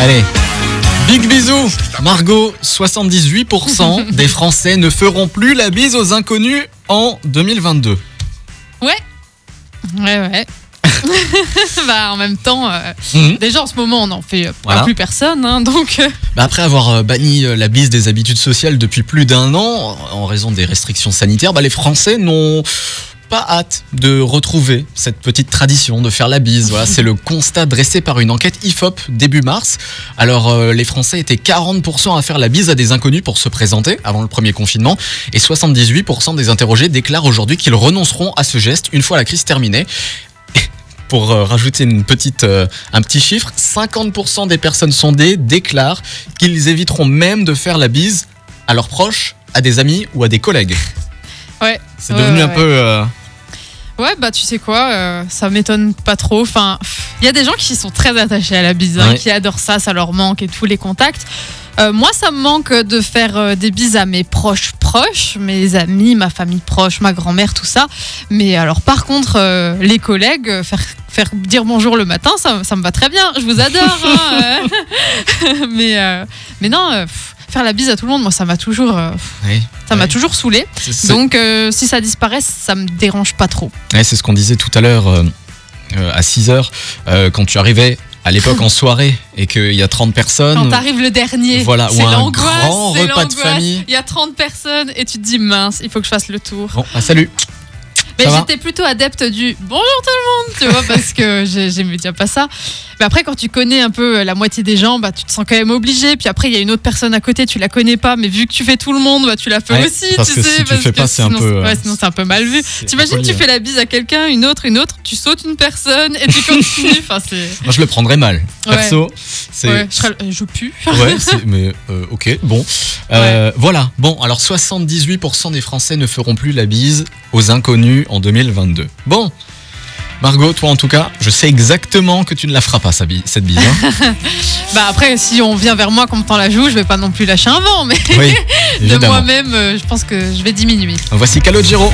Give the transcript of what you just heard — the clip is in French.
Allez. Big bisous Margot, 78% des Français ne feront plus la bise aux inconnus en 2022. Ouais. Ouais, ouais. bah, en même temps, euh, Mhm. déjà en ce moment, on n'en fait euh, pas Voilà. plus personne. hein, donc, euh, Bah, après avoir banni la bise des habitudes sociales depuis plus d'un an, en raison des restrictions sanitaires, bah, les Français n'ont pas hâte de retrouver cette petite tradition de faire la bise. Voilà, c'est le constat dressé par une enquête IFOP début mars. Alors, euh, les Français étaient 40% à faire la bise à des inconnus pour se présenter avant le premier confinement, et 78% des interrogés déclarent aujourd'hui qu'ils renonceront à ce geste une fois la crise terminée. Pour euh, rajouter une petite, euh, un petit chiffre, 50% des personnes sondées déclarent qu'ils éviteront même de faire la bise à leurs proches, à des amis ou à des collègues. ouais. C'est Ouais, devenu ouais, un ouais. peu... euh, Ouais, bah tu sais quoi, euh, ça m'étonne pas trop. Enfin, il y a des gens qui sont très attachés à la bise, hein, Ouais. qui adorent ça, ça leur manque et tous les contacts. Euh, moi, ça me manque de faire euh, des bises à mes proches proches, mes amis, ma famille proche, ma grand-mère, tout ça. Mais alors, par contre, euh, les collègues, euh, faire, faire dire bonjour le matin, ça, ça me va très bien. Je vous adore. hein, euh. mais, euh, mais non, euh, pff, faire la bise à tout le monde, moi, ça m'a toujours, euh, oui, ça m'a toujours saoulé. Donc, euh, si ça disparaît, ça me dérange pas trop. Ouais, c'est ce qu'on disait tout à l'heure euh, à 6h, quand tu arrivais à l'époque en soirée et qu'il y a 30 personnes. Quand t'arrives le dernier, Voilà, c'est l'angoisse, grand c'est repas de famille. Il y a 30 personnes et tu te dis mince, il faut que je fasse le tour. Bon, bah, salut Mais j'étais plutôt adepte du bonjour tout le monde, tu vois, parce que j'ai- j'aimais déjà pas ça. Mais après, quand tu connais un peu la moitié des gens, bah, tu te sens quand même obligé. Puis après, il y a une autre personne à côté, tu la connais pas, mais vu que tu fais tout le monde, bah, tu la fais Ouais, aussi, parce tu que sais. si tu parce fais pas, c'est un peu, euh, Ouais, sinon c'est un peu mal vu. T'imagines, tu fais la bise à quelqu'un, une autre, une autre, tu sautes une personne et tu continues. enfin, c'est. Moi, je le prendrais mal. Ouais. Perso, c'est. Ouais, je, euh, je pue. Ouais, mais euh, ok, bon. Euh, Voilà, bon, alors 78% des Français ne feront plus la bise aux inconnus en 2022. Bon, Margot, toi en tout cas, je sais exactement que tu ne la feras pas, cette bise. hein. Bah après, si on vient vers moi qu'on me tend la joue, je vais pas non plus lâcher un vent, mais oui, de moi-même, euh, je pense que je vais diminuer. Voici Calogero.